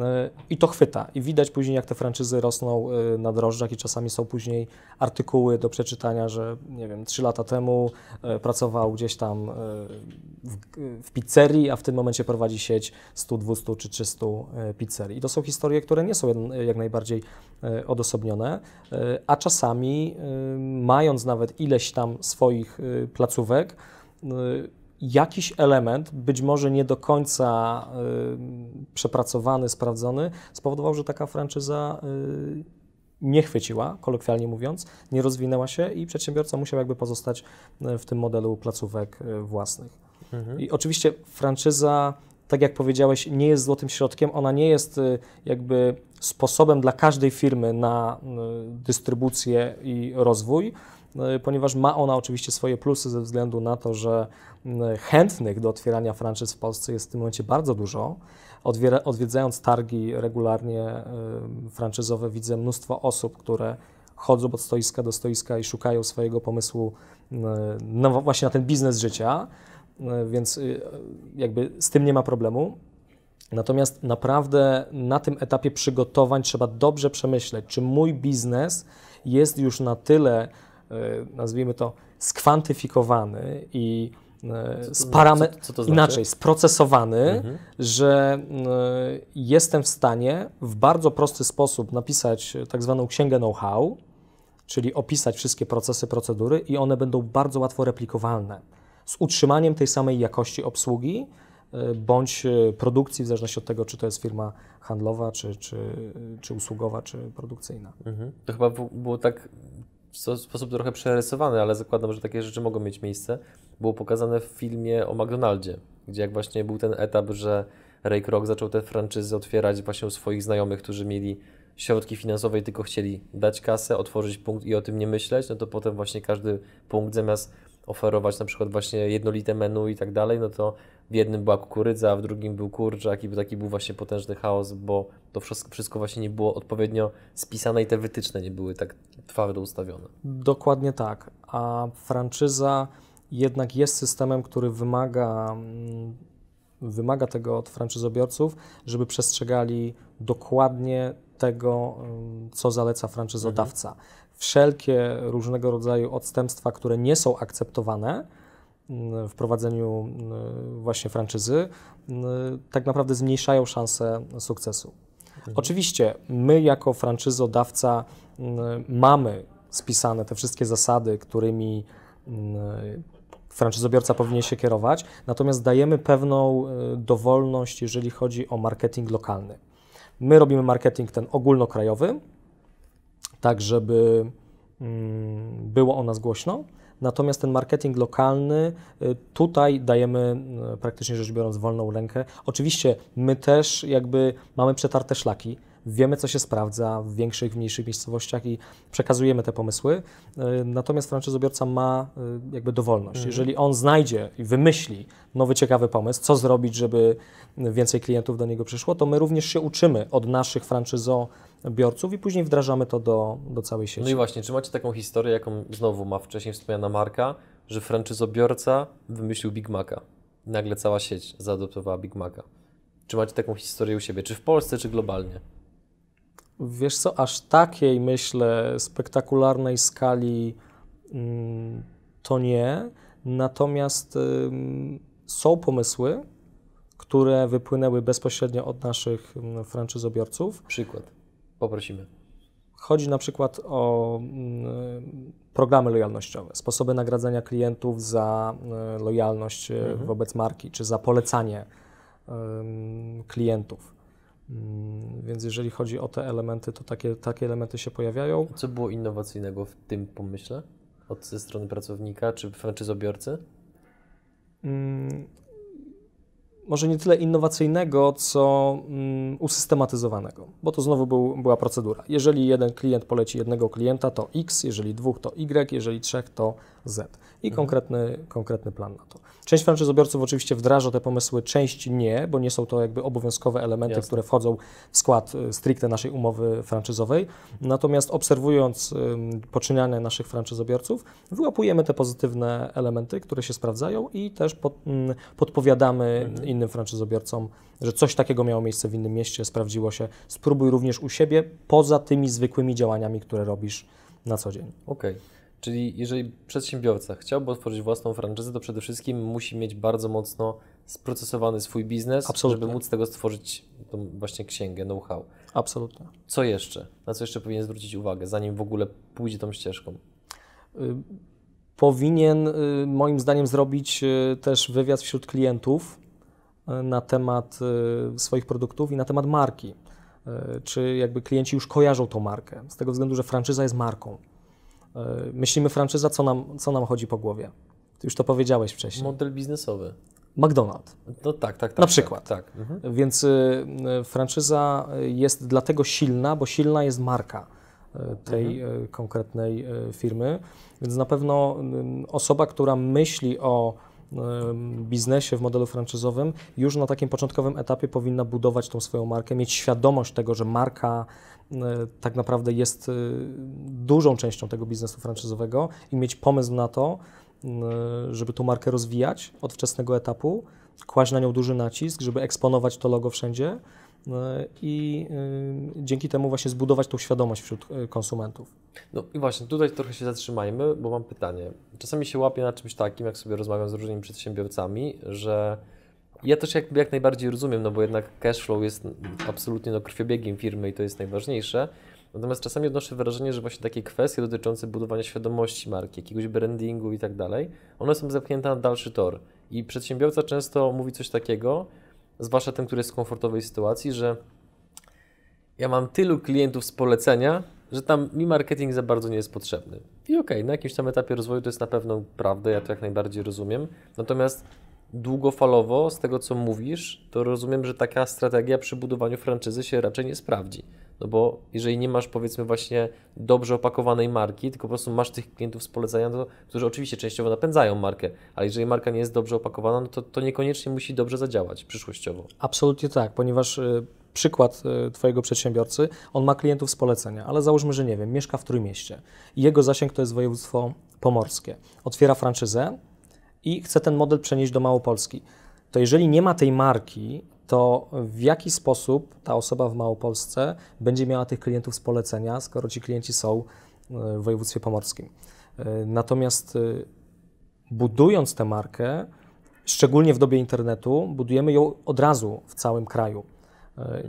i to chwyta. I widać później, jak te franczyzy rosną y, na drożdżach i czasami są później artykuły do przeczytania, że nie wiem, trzy lata temu y, pracował gdzieś tam w, w pizzerii, a w tym momencie prowadzi sieć 100, 200 czy 300 y, pizzerii. I to są historie, które nie są jak najbardziej odosobnione, a czasami mając nawet ileś tam swoich placówek, jakiś element, być może nie do końca y, przepracowany, sprawdzony, spowodował, że taka franczyza y, nie chwyciła, kolokwialnie mówiąc, nie rozwinęła się i przedsiębiorca musiał jakby pozostać e, w tym modelu placówek e, własnych. Mhm. I oczywiście franczyza, tak jak powiedziałeś, nie jest złotym środkiem, ona nie jest y, jakby sposobem dla każdej firmy na y, dystrybucję i rozwój, y, ponieważ ma ona oczywiście swoje plusy ze względu na to, że y, chętnych do otwierania franczyz w Polsce jest w tym momencie bardzo dużo. Odwiedzając targi regularnie y, franczyzowe, widzę mnóstwo osób, które chodzą od stoiska do stoiska i szukają swojego pomysłu y, no, właśnie na ten biznes życia. E, więc y, jakby z tym nie ma problemu. Natomiast naprawdę na tym etapie przygotowań trzeba dobrze przemyśleć, czy mój biznes jest już na tyle, nazwijmy to, skwantyfikowany i e, Co to- sparame- co- co znaczy? inaczej, sprocesowany, Mhm. że y, jestem w stanie w bardzo prosty sposób napisać tak zwaną księgę know-how, czyli opisać wszystkie procesy, procedury i one będą bardzo łatwo replikowalne z utrzymaniem tej samej jakości obsługi y, bądź produkcji, w zależności od tego, czy to jest firma handlowa, czy, czy, czy usługowa, czy produkcyjna. Mhm. To chyba było tak w sposób trochę przerysowany, ale zakładam, że takie rzeczy mogą mieć miejsce. Było pokazane w filmie o McDonaldzie, gdzie jak właśnie był ten etap, że Ray Kroc zaczął te franczyzy otwierać właśnie u swoich znajomych, którzy mieli środki finansowe i tylko chcieli dać kasę, otworzyć punkt i o tym nie myśleć, no to potem właśnie każdy punkt zamiast oferować na przykład właśnie jednolite menu i tak dalej, no to w jednym była kukurydza, w drugim był kurczak i taki był właśnie potężny chaos, bo to wszystko, wszystko właśnie nie było odpowiednio spisane i te wytyczne nie były tak twardo ustawione. Dokładnie tak. A franczyza jednak jest systemem, który wymaga, mm, wymaga tego od franczyzobiorców, żeby przestrzegali dokładnie tego, mm, co zaleca franczyzodawca. Wszelkie różnego rodzaju odstępstwa, które nie są akceptowane mm, w prowadzeniu właśnie franczyzy, tak naprawdę zmniejszają szanse sukcesu. Oczywiście my jako franczyzodawca mamy spisane te wszystkie zasady, którymi mm, franczyzobiorca powinien się kierować, natomiast dajemy pewną y, dowolność, jeżeli chodzi o marketing lokalny. My robimy marketing ten ogólnokrajowy, tak żeby mm, było o nas głośno. Natomiast ten marketing lokalny, y, tutaj dajemy y, praktycznie rzecz biorąc wolną rękę. Oczywiście my też jakby mamy przetarte szlaki, wiemy co się sprawdza w większych, w mniejszych miejscowościach i przekazujemy te pomysły. Y, Natomiast franczyzobiorca ma y, jakby dowolność. Jeżeli on znajdzie i wymyśli nowy, ciekawy pomysł, co zrobić, żeby więcej klientów do niego przyszło, to my również się uczymy od naszych franczyzobiorców i później wdrażamy to do, do całej sieci. No i właśnie, czy macie taką historię, jaką znowu ma wcześniej wspomniana marka, że franczyzobiorca wymyślił Big Maca nagle cała sieć zaadoptowała Big Maca? Czy macie taką historię u siebie, czy w Polsce, czy globalnie? Wiesz co, aż takiej, myślę, spektakularnej skali mm, to nie. Natomiast są pomysły, które wypłynęły bezpośrednio od naszych mm, franczyzobiorców. Przykład. Poprosimy. Chodzi na przykład o mm, programy lojalnościowe, sposoby nagradzania klientów za lojalność y, wobec marki, czy za polecanie klientów. Mm, Więc jeżeli chodzi o te elementy, to takie, takie elementy się pojawiają. Co było innowacyjnego w tym pomyśle? Od ze strony pracownika czy franczyzobiorcy? Mm, może nie tyle innowacyjnego, co mm, usystematyzowanego, bo to znowu był, była procedura. Jeżeli jeden klient poleci jednego klienta, to X, jeżeli dwóch, to Y, jeżeli trzech, to Z. I konkretny, konkretny plan na to. Część franczyzobiorców oczywiście wdraża te pomysły, część nie, bo nie są to jakby obowiązkowe elementy, Jasne. które wchodzą w skład y, stricte naszej umowy franczyzowej. Natomiast obserwując ym, poczyniania naszych franczyzobiorców, wyłapujemy te pozytywne elementy, które się sprawdzają i też pod, podpowiadamy innym franczyzobiorcom, że coś takiego miało miejsce w innym mieście, sprawdziło się. Spróbuj również u siebie, poza tymi zwykłymi działaniami, które robisz na co dzień. Okej. Czyli jeżeli przedsiębiorca chciałby otworzyć własną franczyzę, to przede wszystkim musi mieć bardzo mocno sprocesowany swój biznes, Absolutnie. żeby móc z tego stworzyć tą właśnie księgę, know-how. Absolutnie. Co jeszcze? Na co jeszcze powinien zwrócić uwagę, zanim w ogóle pójdzie tą ścieżką? Y, Powinien, y, moim zdaniem, zrobić y, też wywiad wśród klientów y, na temat swoich produktów i na temat marki. czy jakby klienci już kojarzą tą markę, z tego względu, że franczyza jest marką. E, Myślimy franczyza, co nam, co nam chodzi po głowie? Ty już to powiedziałeś wcześniej. Model biznesowy. McDonald's. No tak, tak, tak. Na tak, przykład. Tak. Mhm. Więc y, y, franczyza jest dlatego silna, bo silna jest marka y, tej y, konkretnej firmy. Więc na pewno osoba, która myśli o biznesie w modelu franczyzowym, już na takim początkowym etapie powinna budować tą swoją markę, mieć świadomość tego, że marka tak naprawdę jest y, dużą częścią tego biznesu franczyzowego i mieć pomysł na to, y, żeby tą markę rozwijać od wczesnego etapu, kłaść na nią duży nacisk, żeby eksponować to logo wszędzie i dzięki temu właśnie zbudować tą świadomość wśród konsumentów. No i właśnie, tutaj trochę się zatrzymajmy, bo mam pytanie. Czasami się łapię na czymś takim, jak sobie rozmawiam z różnymi przedsiębiorcami, że ja też jakby jak najbardziej rozumiem, no bo jednak cash flow jest absolutnie no, krwiobiegiem firmy i to jest najważniejsze. Natomiast czasami odnoszę wrażenie, że właśnie takie kwestie dotyczące budowania świadomości marki, jakiegoś brandingu i tak dalej, one są zepchnięte na dalszy tor. I przedsiębiorca często mówi coś takiego, zwłaszcza ten, który jest w komfortowej sytuacji, że ja mam tylu klientów z polecenia, że tam mi marketing za bardzo nie jest potrzebny. I okej, na jakimś tam etapie rozwoju to jest na pewno prawda, ja to jak najbardziej rozumiem. Natomiast długofalowo, z tego co mówisz, to rozumiem, że taka strategia przy budowaniu franczyzy się raczej nie sprawdzi. No bo jeżeli nie masz powiedzmy właśnie dobrze opakowanej marki, tylko po prostu masz tych klientów z polecenia, to, którzy oczywiście częściowo napędzają markę, ale jeżeli marka nie jest dobrze opakowana, no to, to niekoniecznie musi dobrze zadziałać przyszłościowo. Absolutnie tak, ponieważ y, przykład y, Twojego przedsiębiorcy, on ma klientów z polecenia, ale załóżmy, że nie wiem, mieszka w Trójmieście i jego zasięg to jest województwo pomorskie. Otwiera franczyzę i chce ten model przenieść do Małopolski. To jeżeli nie ma tej marki, to w jaki sposób ta osoba w Małopolsce będzie miała tych klientów z polecenia, skoro ci klienci są y, w województwie pomorskim. Y, Natomiast y, budując tę markę, szczególnie w dobie internetu, budujemy ją od razu w całym kraju.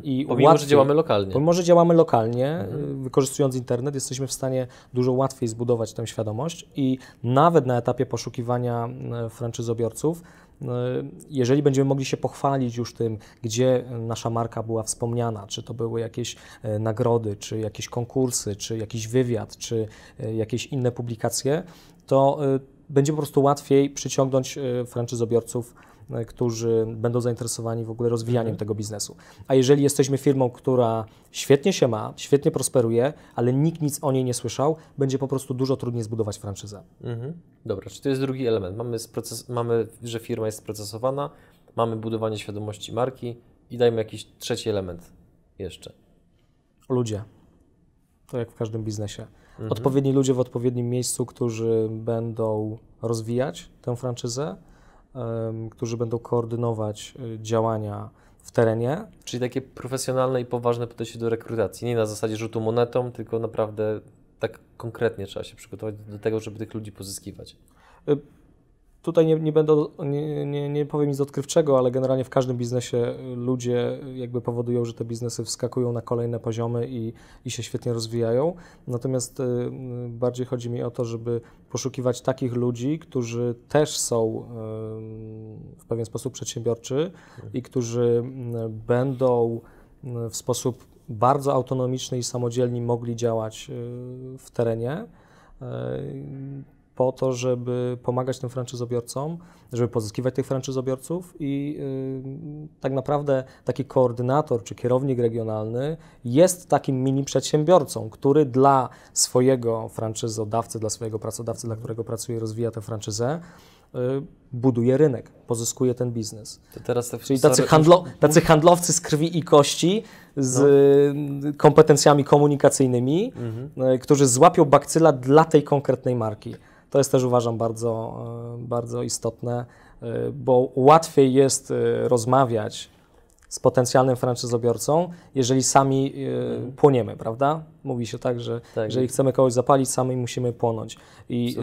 I Pomimo, że łatwiej- działamy lokalnie. Pomimo, że działamy lokalnie, y, wykorzystując internet, jesteśmy w stanie dużo łatwiej zbudować tę świadomość i nawet na etapie poszukiwania y, franczyzobiorców, y, jeżeli będziemy mogli się pochwalić już tym, gdzie nasza marka była wspomniana, czy to były jakieś nagrody, czy jakieś konkursy, czy jakiś wywiad, czy jakieś inne publikacje, to będzie po prostu łatwiej przyciągnąć franczyzobiorców którzy będą zainteresowani w ogóle rozwijaniem tego biznesu. A jeżeli jesteśmy firmą, która świetnie się ma, świetnie prosperuje, ale nikt nic o niej nie słyszał, będzie po prostu dużo trudniej zbudować franczyzę. Mhm. Dobra, czy to jest drugi element? Mamy, sproces- mamy, że firma jest sprocesowana, mamy budowanie świadomości marki i dajmy jakiś trzeci element jeszcze. Ludzie. To jak w każdym biznesie. Mhm. Odpowiedni ludzie w odpowiednim miejscu, którzy będą rozwijać tę franczyzę, którzy będą koordynować y, działania w terenie, Czyli takie profesjonalne i poważne podejście do rekrutacji. Nie na zasadzie rzutu monetą, tylko naprawdę tak konkretnie trzeba się przygotować do tego, żeby tych ludzi pozyskiwać. Tutaj nie, nie będę, nie, nie, nie powiem nic odkrywczego, ale generalnie w każdym biznesie ludzie jakby powodują, że te biznesy wskakują na kolejne poziomy i, i się świetnie rozwijają. Natomiast y, y, bardziej chodzi mi o to, żeby poszukiwać takich ludzi, którzy też są y, w pewien sposób przedsiębiorczy i którzy y, będą y, w sposób bardzo autonomiczny i samodzielni mogli działać y, w terenie. Po to, żeby pomagać tym franczyzobiorcom, żeby pozyskiwać tych franczyzobiorców i y, tak naprawdę taki koordynator czy kierownik regionalny jest takim mini przedsiębiorcą, który dla swojego franczyzodawcy, dla swojego pracodawcy, dla którego pracuje, rozwija tę franczyzę, y, buduje rynek, pozyskuje ten biznes. To teraz te Czyli tacy, handlo, tacy handlowcy z krwi i kości, z y, kompetencjami komunikacyjnymi, Mhm. y, którzy złapią bakcyla dla tej konkretnej marki. To jest też uważam bardzo, y, bardzo istotne, y, bo łatwiej jest y, rozmawiać z potencjalnym franczyzobiorcą, jeżeli sami y, płoniemy, prawda? Mówi się tak, że Tak. jeżeli chcemy kogoś zapalić, sami musimy płonąć. I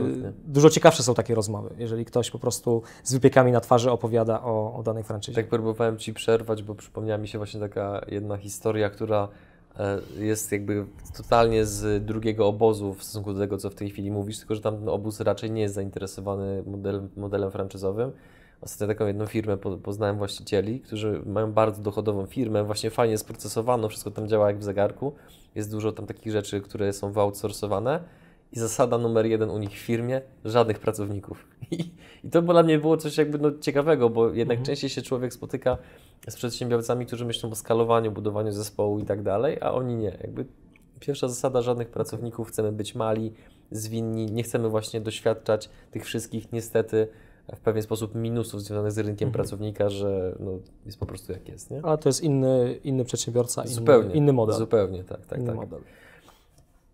dużo ciekawsze są takie rozmowy, jeżeli ktoś po prostu z wypiekami na twarzy opowiada o, o danej franczyzie. Tak próbowałem Ci przerwać, bo przypomniała mi się właśnie taka jedna historia, która e, jest jakby totalnie z drugiego obozu w stosunku do tego, co w tej chwili mówisz, tylko że tam obóz raczej nie jest zainteresowany model, modelem franczyzowym. Ostatnio taką jedną firmę po- poznałem właścicieli, którzy mają bardzo dochodową firmę, właśnie fajnie sprocesowaną, wszystko tam działa jak w zegarku. Jest dużo tam takich rzeczy, które są wyoutsourcowane i zasada numer jeden u nich w firmie, żadnych pracowników. *laughs* I, i to dla mnie było coś jakby no, ciekawego, bo jednak Mhm. częściej się człowiek spotyka z przedsiębiorcami, którzy myślą o skalowaniu, budowaniu zespołu i tak dalej, a oni nie. Jakby pierwsza zasada, żadnych pracowników, chcemy być mali, zwinni, nie chcemy właśnie doświadczać tych wszystkich niestety w pewien sposób minusów związanych z rynkiem Mhm. pracownika, że no, jest po prostu jak jest, nie? Ale to jest inny, inny przedsiębiorca, inny, Zupełnie. inny model. Zupełnie, tak, tak, inny tak. model.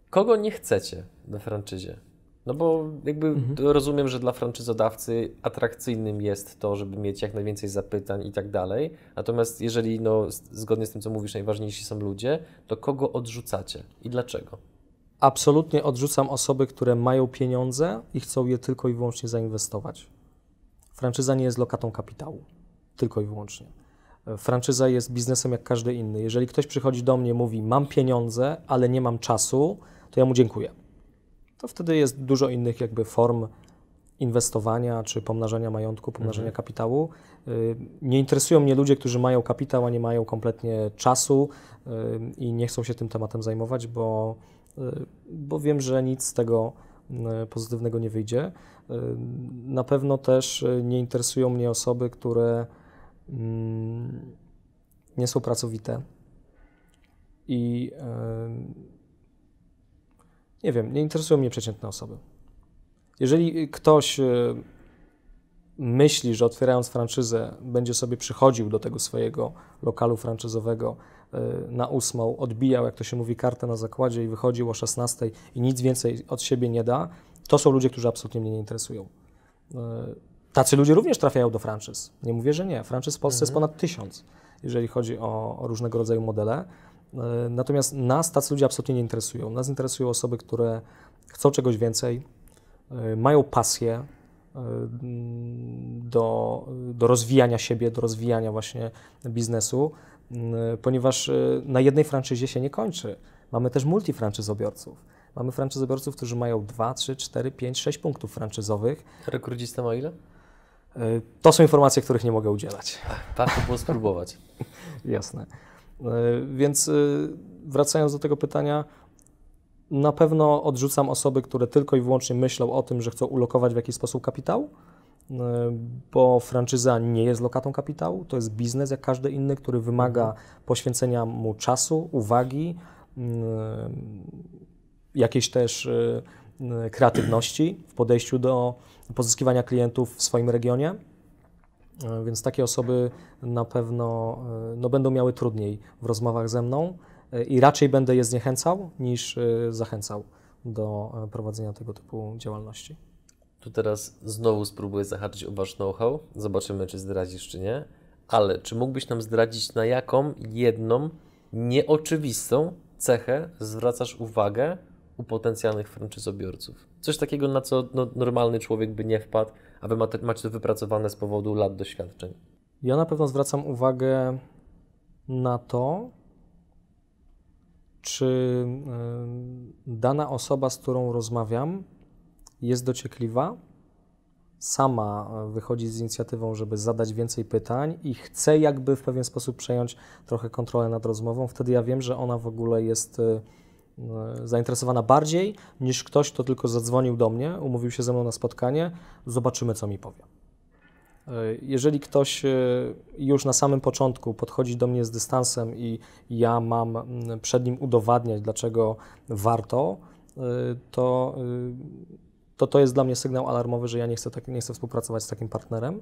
Kogo nie chcecie we franczyzie? No bo jakby Mhm. rozumiem, że dla franczyzodawcy atrakcyjnym jest to, żeby mieć jak najwięcej zapytań i tak dalej. Natomiast jeżeli no, zgodnie z tym, co mówisz, najważniejsi są ludzie, to kogo odrzucacie i dlaczego? Absolutnie odrzucam osoby, które mają pieniądze i chcą je tylko i wyłącznie zainwestować. Franczyza nie jest lokatą kapitału, tylko i wyłącznie. Franczyza jest biznesem jak każdy inny. Jeżeli ktoś przychodzi do mnie i mówi: Mam pieniądze, ale nie mam czasu, to ja mu dziękuję. To wtedy jest dużo innych jakby form inwestowania czy pomnażania majątku, pomnażania kapitału. Y, Nie interesują mnie ludzie, którzy mają kapitał, a nie mają kompletnie czasu y, i nie chcą się tym tematem zajmować, bo, y, bo wiem, że nic z tego pozytywnego nie wyjdzie. Na pewno też nie interesują mnie osoby, które mm, nie są pracowite i nie wiem, nie interesują mnie przeciętne osoby. Jeżeli ktoś y, myśli, że otwierając franczyzę będzie sobie przychodził do tego swojego lokalu franczyzowego y, na ósmą, odbijał, jak to się mówi, kartę na zakładzie i wychodził o 16 i nic więcej od siebie nie da, to są ludzie, którzy absolutnie mnie nie interesują. Y, Tacy ludzie również trafiają do franczyz. Nie mówię, że nie. Franczyz w Polsce jest ponad tysiąc, jeżeli chodzi o, o różnego rodzaju modele. Y, Natomiast nas tacy ludzie absolutnie nie interesują. Nas interesują osoby, które chcą czegoś więcej, y, mają pasję mm, do, do rozwijania siebie, do rozwijania właśnie biznesu, ponieważ na jednej franczyzie się nie kończy. Mamy też multifranczyzobiorców. Mamy franczyzobiorców, którzy mają 2, 3, 4, 5, 6 punktów franczyzowych. Rekordzista ma ile? To są informacje, których nie mogę udzielać. Warto było spróbować. *laughs* Jasne. Y, Więc y, wracając do tego pytania, na pewno odrzucam osoby, które tylko i wyłącznie myślą o tym, że chcą ulokować w jakiś sposób kapitał, y, bo franczyza nie jest lokatą kapitału, to jest biznes jak każdy inny, który wymaga poświęcenia mu czasu, uwagi, y, jakiejś też kreatywności w podejściu do pozyskiwania klientów w swoim regionie. E, Więc takie osoby na pewno e, no, będą miały trudniej w rozmowach ze mną e, i raczej będę je zniechęcał niż zachęcał do prowadzenia tego typu działalności. Tu teraz znowu spróbuję zahaczyć o Wasz know-how. Zobaczymy, czy zdradzisz, czy nie. Ale czy mógłbyś nam zdradzić, na jaką jedną nieoczywistą cechę zwracasz uwagę u potencjalnych franczyzobiorców? Coś takiego, na co no, normalny człowiek by nie wpadł, a Wy macie, to wypracowane z powodu lat doświadczeń. Ja na pewno zwracam uwagę na to, czy dana osoba, z którą rozmawiam, jest dociekliwa, sama wychodzi z inicjatywą, żeby zadać więcej pytań i chce jakby w pewien sposób przejąć trochę kontrolę nad rozmową. Wtedy ja wiem, że ona w ogóle jest e, zainteresowana bardziej niż ktoś, kto tylko zadzwonił do mnie, umówił się ze mną na spotkanie, zobaczymy, co mi powie. E, Jeżeli ktoś e, już na samym początku podchodzi do mnie z dystansem i ja mam przed nim udowadniać, dlaczego warto, e, to, e, to to jest dla mnie sygnał alarmowy, że ja nie chcę, tak, nie chcę współpracować z takim partnerem.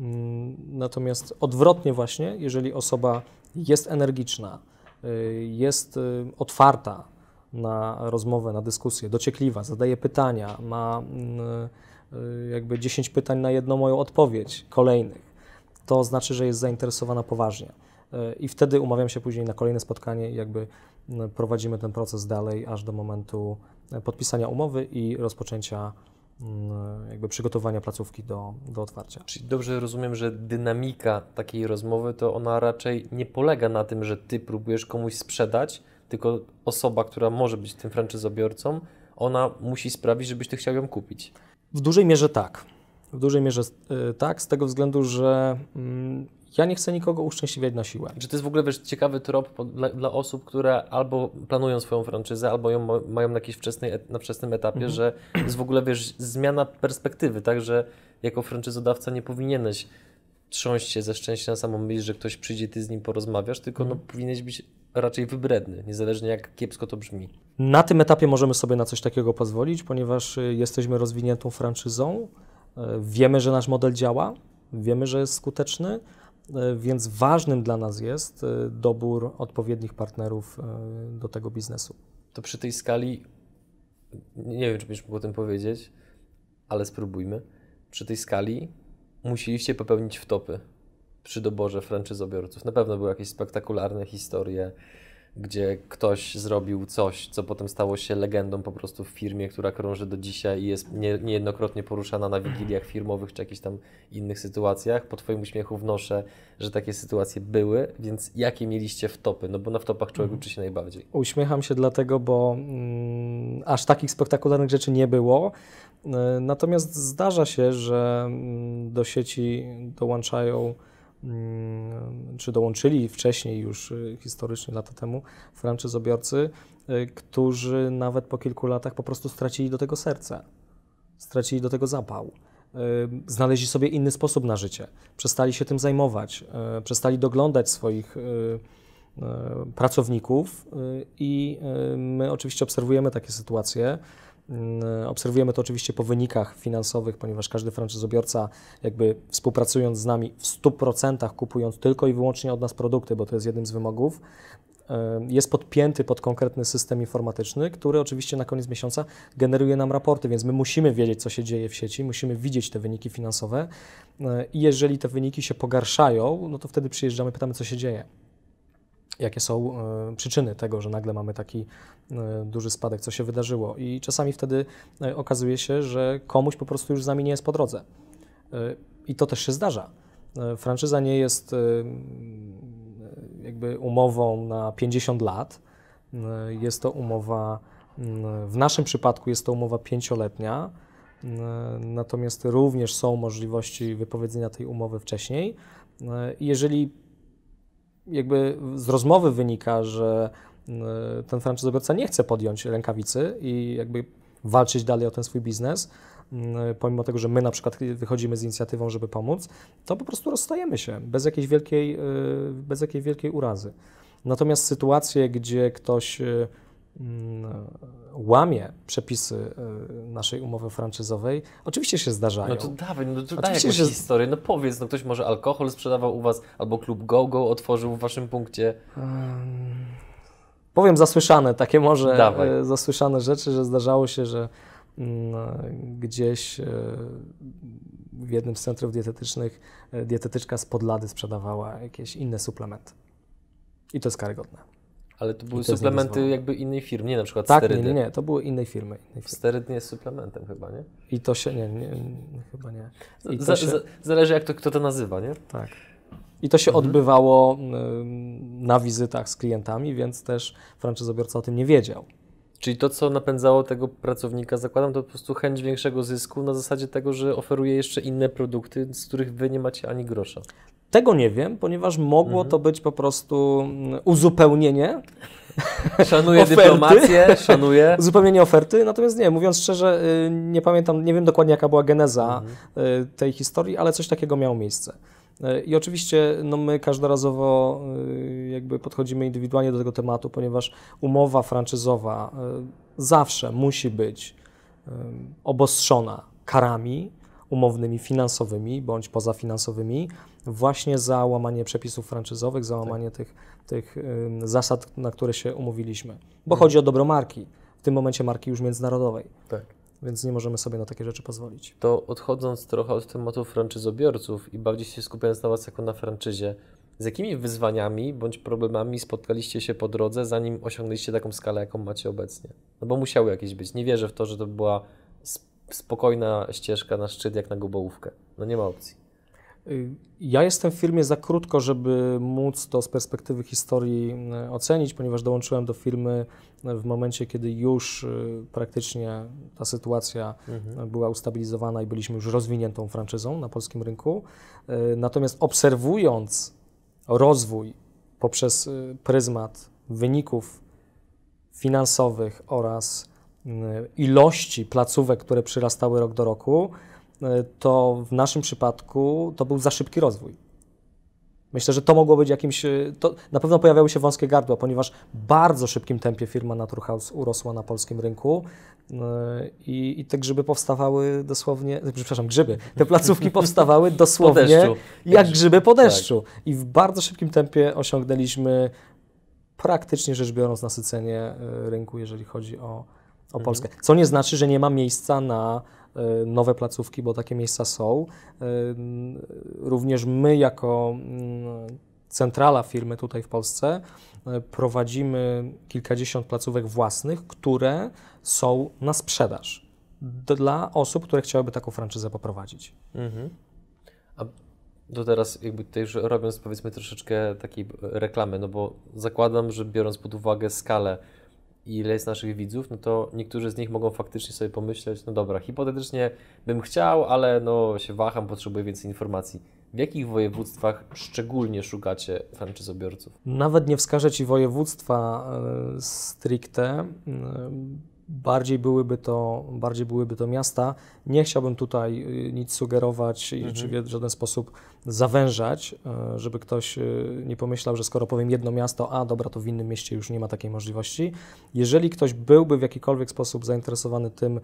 Mm, Natomiast odwrotnie właśnie, jeżeli osoba jest energiczna, jest otwarta na rozmowę, na dyskusję, dociekliwa, zadaje pytania, ma mm, y, jakby 10 pytań na jedną moją odpowiedź, kolejnych, to znaczy, że jest zainteresowana poważnie. Y, I wtedy umawiam się później na kolejne spotkanie i jakby mm, prowadzimy ten proces dalej, aż do momentu podpisania umowy i rozpoczęcia jakby przygotowania placówki do, do otwarcia. Czyli dobrze rozumiem, że dynamika takiej rozmowy to ona raczej nie polega na tym, że Ty próbujesz komuś sprzedać, tylko osoba, która może być tym franczyzobiorcą, ona musi sprawić, żebyś Ty chciał ją kupić. W dużej mierze tak. W dużej mierze y, tak, z tego względu, że mm, ja nie chcę nikogo uszczęśliwiać na siłę. Czy to jest w ogóle wiesz, ciekawy trop dla, dla osób, które albo planują swoją franczyzę, albo ją ma- mają na jakimś wczesnej, na wczesnym etapie, Mhm. że jest w ogóle wiesz, zmiana perspektywy, tak, że jako franczyzodawca nie powinieneś trząść się ze szczęścia na samą myśl, że ktoś przyjdzie, ty z nim porozmawiasz, tylko Mhm. no, powinieneś być raczej wybredny, niezależnie jak kiepsko to brzmi. Na tym etapie możemy sobie na coś takiego pozwolić, ponieważ y, jesteśmy rozwiniętą franczyzą, y, wiemy, że nasz model działa, wiemy, że jest skuteczny, y, więc ważnym dla nas jest dobór odpowiednich partnerów do tego biznesu. To przy tej skali, nie wiem, czy byś mógł o tym powiedzieć, ale spróbujmy. Przy tej skali musieliście popełnić wtopy przy doborze franczyzobiorców. Na pewno były jakieś spektakularne historie, gdzie ktoś zrobił coś, co potem stało się legendą po prostu w firmie, która krąży do dzisiaj i jest nie, niejednokrotnie poruszana na wigiliach firmowych czy jakichś tam innych sytuacjach. Po Twoim uśmiechu wnoszę, że takie sytuacje były, więc jakie mieliście wtopy? No bo na wtopach człowiek uczy się najbardziej. Uśmiecham się dlatego, bo mm, aż takich spektakularnych rzeczy nie było. Y, Natomiast zdarza się, że mm, do sieci dołączają, czy dołączyli wcześniej już y, historycznie lata temu franczyzobiorcy, y, którzy nawet po kilku latach po prostu stracili do tego serce, stracili do tego zapał. Y, Znaleźli sobie inny sposób na życie, przestali się tym zajmować, przestali doglądać swoich pracowników i my oczywiście obserwujemy takie sytuacje. Y, Obserwujemy to oczywiście po wynikach finansowych, ponieważ każdy franczyzobiorca jakby współpracując z nami w 100% kupując tylko i wyłącznie od nas produkty, bo to jest jednym z wymogów, jest podpięty pod konkretny system informatyczny, który oczywiście na koniec miesiąca generuje nam raporty, więc my musimy wiedzieć, co się dzieje w sieci, musimy widzieć te wyniki finansowe y, i jeżeli te wyniki się pogarszają, no to wtedy przyjeżdżamy, pytamy, co się dzieje jakie są e, przyczyny tego, że nagle mamy taki e, duży spadek, co się wydarzyło. I czasami wtedy e, okazuje się, że komuś po prostu już z nami nie jest po drodze. I to też się zdarza. Franczyza nie jest jakby umową na 50 lat. Jest to umowa, w naszym przypadku jest to umowa pięcioletnia, natomiast również są możliwości wypowiedzenia tej umowy wcześniej. Jeżeli jakby z rozmowy wynika, że y, ten franczyzobiorca nie chce podjąć rękawicy i jakby walczyć dalej o ten swój biznes, y, pomimo tego, że my na przykład wychodzimy z inicjatywą, żeby pomóc, to po prostu rozstajemy się bez jakiejś wielkiej, y, bez jakiejś wielkiej urazy. Natomiast sytuacje, gdzie ktoś mm, łamie przepisy y, naszej umowy franczyzowej, oczywiście się zdarzają. No to dawaj, no to daj jakąś że- historię. No powiedz, no ktoś może alkohol sprzedawał u Was, albo klub GoGo otworzył w Waszym punkcie. Powiem zasłyszane, takie może Dawaj. e, zasłyszane rzeczy, że zdarzało się, że mm, gdzieś e, w jednym z centrów dietetycznych e, dietetyczka z podlady sprzedawała jakieś inne suplementy. I to jest karygodne. Ale to były to suplementy jakby innej firmy, nie na przykład Tak, nie, sterydy. nie, nie, to były innej firmy. Innej firmy. Steryd nie jest suplementem chyba, nie? I to się, nie, nie, nie chyba nie. I to Za, się, za, zależy jak to, kto to nazywa, nie? tak. I to się Mhm. odbywało na wizytach z klientami, więc też franczyzobiorca o tym nie wiedział. Czyli to, co napędzało tego pracownika, zakładam, to po prostu chęć większego zysku na zasadzie tego, że oferuje jeszcze inne produkty, z których Wy nie macie ani grosza. Tego nie wiem, ponieważ mogło to być po prostu mm, uzupełnienie, *laughs* Szanuję Oferty. dyplomację, szanuję. *laughs* uzupełnienie oferty, natomiast nie, mówiąc szczerze, y, nie pamiętam, nie wiem dokładnie jaka była geneza y, tej historii, ale coś takiego miało miejsce. Y, I oczywiście no my każdorazowo jakby podchodzimy indywidualnie do tego tematu, ponieważ umowa franczyzowa zawsze musi być obostrzona karami umownymi finansowymi bądź pozafinansowymi właśnie za łamanie przepisów franczyzowych, za łamanie tych, tych ym, zasad, na które się umówiliśmy. Bo chodzi o dobro marki, w tym momencie marki już międzynarodowej, Tak. więc nie możemy sobie na takie rzeczy pozwolić. To odchodząc trochę od tematu franczyzobiorców i bardziej się skupiając na Was jako na franczyzie, z jakimi wyzwaniami bądź problemami spotkaliście się po drodze, zanim osiągnęliście taką skalę, jaką macie obecnie? No bo musiały jakieś być. Nie wierzę w to, że to była spokojna ścieżka na szczyt jak na gobołówkę. No nie ma opcji. Y, Ja jestem w firmie za krótko, żeby móc to z perspektywy historii y, ocenić, ponieważ dołączyłem do firmy y, w momencie, kiedy już praktycznie ta sytuacja Mhm. była ustabilizowana i byliśmy już rozwiniętą franczyzą na polskim rynku. Natomiast obserwując rozwój poprzez pryzmat wyników finansowych oraz ilości placówek, które przyrastały rok do roku, y, to w naszym przypadku to był za szybki rozwój. Myślę, że to mogło być jakimś. y, To na pewno pojawiały się wąskie gardła, ponieważ w bardzo szybkim tempie firma Naturhaus urosła na polskim rynku y, i, i te grzyby powstawały dosłownie. Przepraszam, grzyby. Te placówki *laughs* powstawały Po dosłownie jak grzyby po Tak. deszczu. I w bardzo szybkim tempie osiągnęliśmy praktycznie rzecz biorąc nasycenie y, rynku, jeżeli chodzi o, o Mhm. Polskę. Co nie znaczy, że nie ma miejsca na y, nowe placówki, bo takie miejsca są. Y, Również my jako mm, centrala firmy tutaj w Polsce y, prowadzimy kilkadziesiąt placówek własnych, które są na sprzedaż dla osób, które chciałyby taką franczyzę poprowadzić. Mhm. A to teraz jakby tutaj już robiąc powiedzmy troszeczkę takiej reklamy, no bo zakładam, że biorąc pod uwagę skalę ile jest naszych widzów, no to niektórzy z nich mogą faktycznie sobie pomyśleć, no dobra, hipotetycznie bym chciał, ale no się waham, potrzebuję więcej informacji. W jakich województwach szczególnie szukacie franczyzobiorców? Nawet nie wskażę Ci województwa e, stricte, e, bardziej byłyby, to, bardziej byłyby to miasta. Nie chciałbym tutaj e, nic sugerować i czy w żaden sposób zawężać, e, żeby ktoś e, nie pomyślał, że skoro powiem jedno miasto, a dobra, to w innym mieście już nie ma takiej możliwości. Jeżeli ktoś byłby w jakikolwiek sposób zainteresowany tym,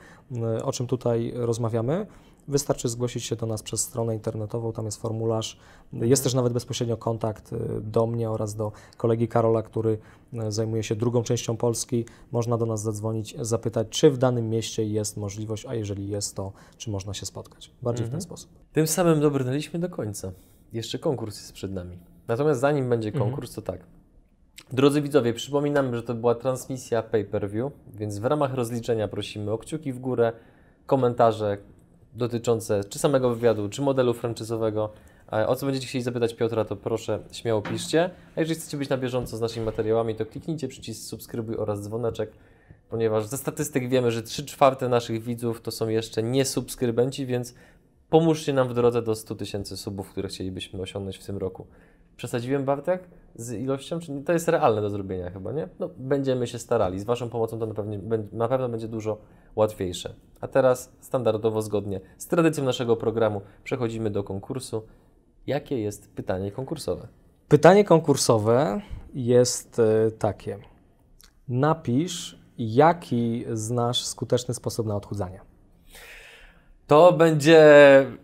o czym tutaj rozmawiamy, Wystarczy zgłosić się do nas przez stronę internetową, tam jest formularz. Jest też nawet bezpośrednio kontakt y, do mnie oraz do kolegi Karola, który y, zajmuje się drugą częścią Polski. Można do nas zadzwonić, zapytać, czy w danym mieście jest możliwość, a jeżeli jest, to czy można się spotkać. Bardziej w ten sposób. Tym samym dobrnęliśmy do końca. Jeszcze konkurs jest przed nami. Natomiast zanim będzie Mhm. konkurs, to tak. Drodzy widzowie, przypominam, że to była transmisja pay-per-view, więc w ramach rozliczenia prosimy o kciuki w górę, komentarze dotyczące czy samego wywiadu, czy modelu franczyzowego. E, O co będziecie chcieli zapytać Piotra, to proszę śmiało piszcie. A jeżeli chcecie być na bieżąco z naszymi materiałami, to kliknijcie przycisk subskrybuj oraz dzwoneczek, ponieważ ze statystyk wiemy, że 3 czwarte naszych widzów to są jeszcze nie subskrybenci, więc pomóżcie nam w drodze do 100 tysięcy subów, które chcielibyśmy osiągnąć w tym roku. Przesadziłem Bartek z ilością? Czy to jest realne do zrobienia chyba, nie? No, będziemy się starali. Z Waszą pomocą to na na pewno będzie dużo łatwiejsze. A teraz standardowo, zgodnie z tradycją naszego programu, przechodzimy do konkursu. Jakie jest pytanie konkursowe? Pytanie konkursowe jest y, takie. Napisz, jaki znasz skuteczny sposób na odchudzanie. To będzie...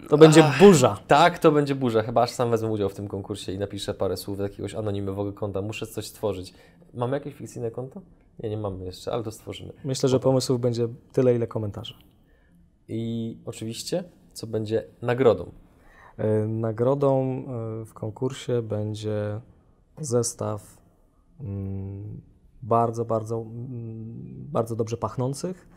To będzie Ach, burza. Tak, to będzie burza. Chyba aż sam wezmę udział w tym konkursie i napiszę parę słów do jakiegoś anonimowego konta. Muszę coś stworzyć. Mamy jakieś fikcyjne konto? Nie, nie mamy jeszcze, ale to stworzymy. Myślę, że pomysłów będzie tyle, ile komentarzy. I oczywiście, co będzie nagrodą. Y, Nagrodą y, w konkursie będzie zestaw mm, bardzo, bardzo, mm, bardzo dobrze pachnących,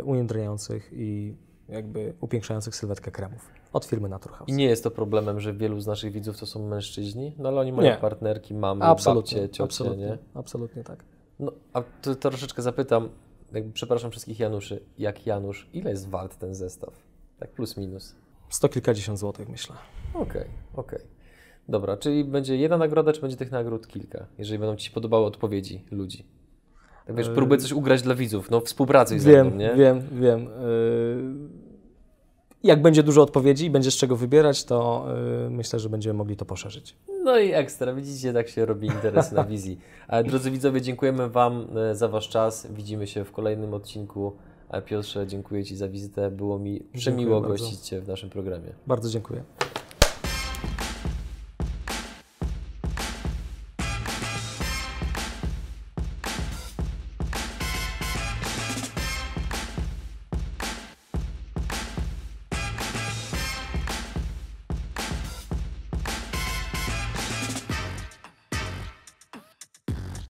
y, ujędrniających i jakby upiększających sylwetkę kremów od firmy Naturhaus. I nie jest to problemem, że wielu z naszych widzów to są mężczyźni, no ale oni mają Nie. partnerki, mamy, Absolutnie, babcie, ciocie, absolutnie, nie? absolutnie tak. No, a to, troszeczkę zapytam, jakby, przepraszam wszystkich Januszy, jak Janusz, ile jest wart ten zestaw? Tak plus minus. Sto kilkadziesiąt złotych myślę. Okej, okej. Dobra, czyli będzie jedna nagroda, czy będzie tych nagród kilka, jeżeli będą Ci się podobały odpowiedzi ludzi? Tak wiesz, Yy. próbuję coś ugrać dla widzów, no współpracuj ze mną, Wiem, nie? wiem, wiem. Yy, Jak będzie dużo odpowiedzi i będzie z czego wybierać, to yy, myślę, że będziemy mogli to poszerzyć. No i ekstra, widzicie, tak się robi interes na wizji. Drodzy widzowie, dziękujemy Wam e, za Wasz czas. Widzimy się w kolejnym odcinku. Piotrze, dziękuję Ci za wizytę. Było mi przemiło gościć Cię w naszym programie. Bardzo dziękuję.